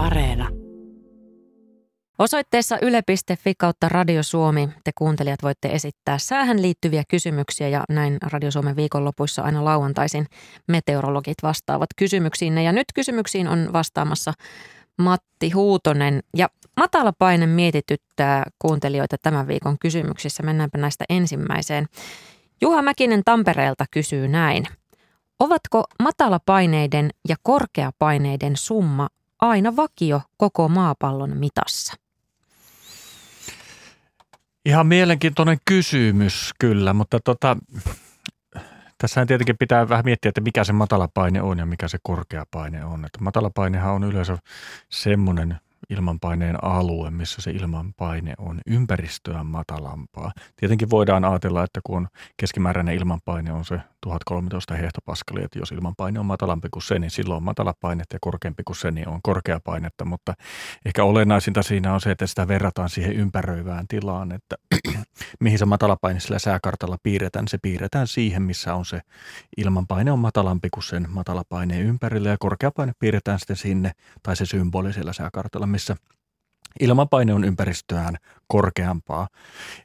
Areena. Osoitteessa yle.fi kautta Radio Suomi te kuuntelijat voitte esittää säähän liittyviä kysymyksiä ja näin Radio Suomen viikonlopuissa aina lauantaisin meteorologit vastaavat kysymyksiin. Ja nyt kysymyksiin on vastaamassa Matti Huutonen ja matala paine mietityttää kuuntelijoita tämän viikon kysymyksissä. Mennäänpä näistä ensimmäiseen. Juha Mäkinen Tampereelta kysyy näin. Ovatko matalapaineiden ja korkeapaineiden summa aina vakio koko maapallon mitassa? Ihan mielenkiintoinen kysymys kyllä, mutta tota, tässä tietenkin pitää vähän miettiä, että mikä se matalapaine on ja mikä se korkeapaine on. Että matalapainehan on yleensä semmoinen ilmanpaineen alue, missä se ilmanpaine on ympäristöä matalampaa. Tietenkin voidaan ajatella, että kun keskimääräinen ilmanpaine on se 1013 hehtopaskalia, että jos ilmanpaine on matalampi kuin se, niin silloin on matala painetta ja korkeampi kuin se, niin on korkea painetta. Mutta ehkä olennaisinta siinä on se, että sitä verrataan siihen ympäröivään tilaan, että mihin se matalapaine sillä sääkartalla piirretään. Se piirretään siihen, missä on se ilmanpaine on matalampi kuin sen matalapaineen ympärillä ja korkea paine piirretään sitten sinne tai se symboli siellä sääkartalla, missä ilmanpaine on ympäristöään korkeampaa.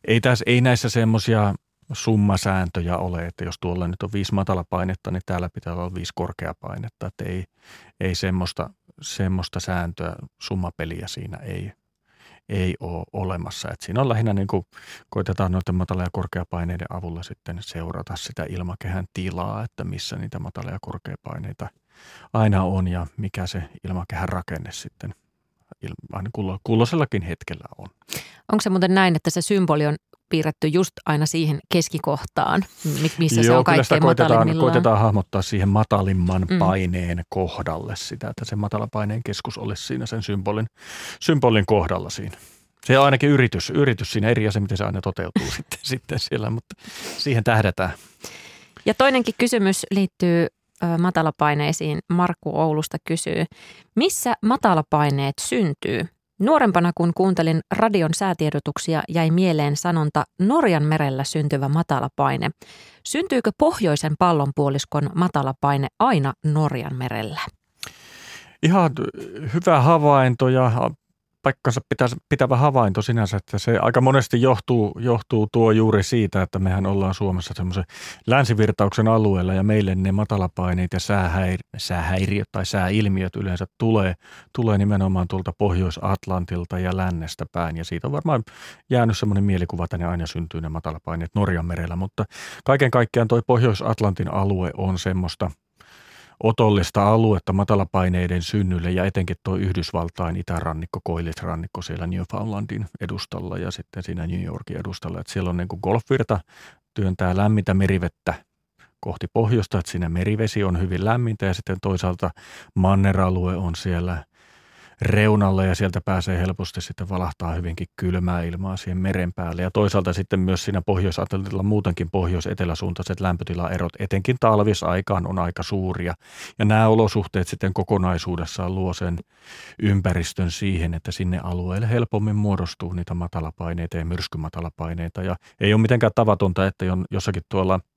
Ei, tässä, ei näissä semmoisia summasääntöjä ole, että jos tuolla nyt on viisi matalapainetta, niin täällä pitää olla viisi korkeapainetta. Että ei, ei semmoista, semmoista sääntöä, summapeliä siinä ei, ei ole olemassa. Et siinä on lähinnä niin kuin koitetaan noiden matala- ja korkeapaineiden avulla sitten seurata sitä ilmakehän tilaa, että missä niitä matala- ja korkeapaineita aina on ja mikä se ilmakehän rakenne sitten aina kulloisellakin hetkellä on. Onko se muuten näin, että se symboli on piirretty just aina siihen keskikohtaan, missä Joo, se on kaikkein koitetaan, koitetaan hahmottaa siihen matalimman mm. paineen kohdalle sitä, että se matala paineen keskus olisi siinä sen symbolin, symbolin kohdalla siinä. Se on ainakin yritys, yritys siinä eri asia, miten se aina toteutuu sitten, sitten siellä, mutta siihen tähdätään. Ja toinenkin kysymys liittyy matalapaineisiin. Markku Oulusta kysyy, missä matalapaineet syntyy? Nuorempana kun kuuntelin radion säätiedotuksia, jäi mieleen sanonta Norjan merellä syntyvä matalapaine. Syntyykö pohjoisen pallonpuoliskon matalapaine aina Norjan merellä? Ihan hyvä havainto ja paikkansa pitävä havainto sinänsä, että se aika monesti johtuu, johtuu tuo juuri siitä, että mehän ollaan Suomessa semmoisen länsivirtauksen alueella ja meille ne matalapaineet ja säähäir, säähäiriöt tai sääilmiöt yleensä tulee, tulee nimenomaan tuolta Pohjois-Atlantilta ja lännestä päin. Ja siitä on varmaan jäänyt semmoinen mielikuva, että ne aina syntyy ne matalapaineet Norjan merellä, mutta kaiken kaikkiaan toi Pohjois-Atlantin alue on semmoista – otollista aluetta matalapaineiden synnylle ja etenkin tuo Yhdysvaltain itärannikko, Koillis-rannikko siellä Newfoundlandin edustalla ja sitten siinä New Yorkin edustalla. Että siellä on niin kuin golfvirta työntää lämmintä merivettä kohti pohjoista, että siinä merivesi on hyvin lämmintä ja sitten toisaalta manneralue on siellä – reunalle ja sieltä pääsee helposti sitten valahtaa hyvinkin kylmää ilmaa siihen meren päälle. Ja toisaalta sitten myös siinä pohjois muutenkin pohjois-eteläsuuntaiset lämpötilaerot, etenkin talvisaikaan on aika suuria. Ja nämä olosuhteet sitten kokonaisuudessaan luo sen ympäristön siihen, että sinne alueelle helpommin muodostuu niitä matalapaineita ja myrskymatalapaineita. Ja ei ole mitenkään tavatonta, että jossakin tuolla –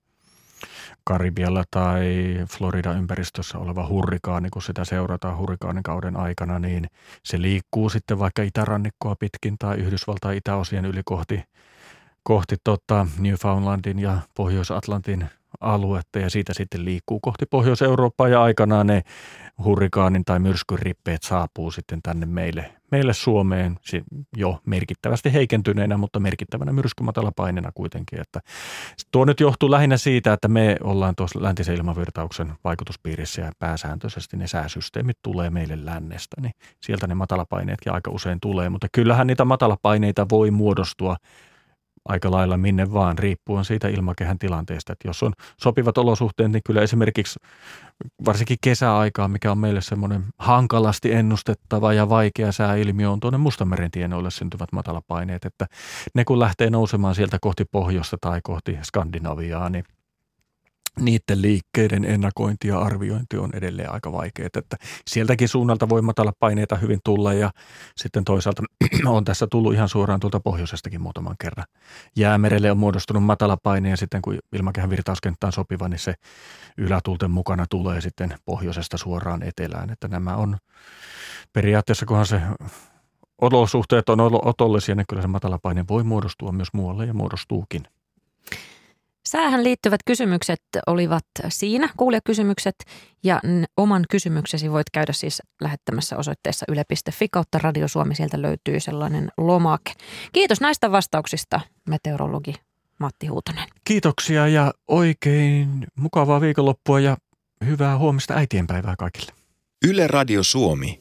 Karibialla tai Florida ympäristössä oleva hurrikaani, kun sitä seurataan hurrikaanikauden aikana, niin se liikkuu sitten vaikka itärannikkoa pitkin tai Yhdysvaltain itäosien yli kohti, kohti tota Newfoundlandin ja Pohjois-Atlantin aluetta ja siitä sitten liikkuu kohti Pohjois-Eurooppaa ja aikanaan ne hurrikaanin tai myrskyn rippeet saapuu sitten tänne meille, meille Suomeen jo merkittävästi heikentyneenä, mutta merkittävänä myrskymatala painena kuitenkin. Että tuo nyt johtuu lähinnä siitä, että me ollaan tuossa läntisen ilmavirtauksen vaikutuspiirissä ja pääsääntöisesti ne sääsysteemit tulee meille lännestä, niin sieltä ne matalapaineetkin aika usein tulee, mutta kyllähän niitä matalapaineita voi muodostua aika lailla minne vaan, riippuen siitä ilmakehän tilanteesta. Että jos on sopivat olosuhteet, niin kyllä esimerkiksi varsinkin kesäaikaa, mikä on meille semmoinen hankalasti ennustettava ja vaikea sääilmiö, on tuonne Mustameren tienoille syntyvät matalapaineet. Että ne kun lähtee nousemaan sieltä kohti pohjoista tai kohti Skandinaviaa, niin niiden liikkeiden ennakointi ja arviointi on edelleen aika vaikeaa, että sieltäkin suunnalta voi matala paineita hyvin tulla ja sitten toisaalta on tässä tullut ihan suoraan tuolta pohjoisestakin muutaman kerran. Jäämerelle on muodostunut matala paine ja sitten kun ilmakehän virtauskenttä on sopiva, niin se ylätulten mukana tulee sitten pohjoisesta suoraan etelään, että nämä on periaatteessa kunhan se olosuhteet on otollisia, niin kyllä se matalapaine voi muodostua myös muualle ja muodostuukin. Säähän liittyvät kysymykset olivat siinä, kuulijakysymykset, ja oman kysymyksesi voit käydä siis lähettämässä osoitteessa yle.fi kautta Radio Suomi. Sieltä löytyy sellainen lomake. Kiitos näistä vastauksista, meteorologi Matti Huutonen. Kiitoksia ja oikein mukavaa viikonloppua ja hyvää huomista äitienpäivää kaikille. Yle Radio Suomi.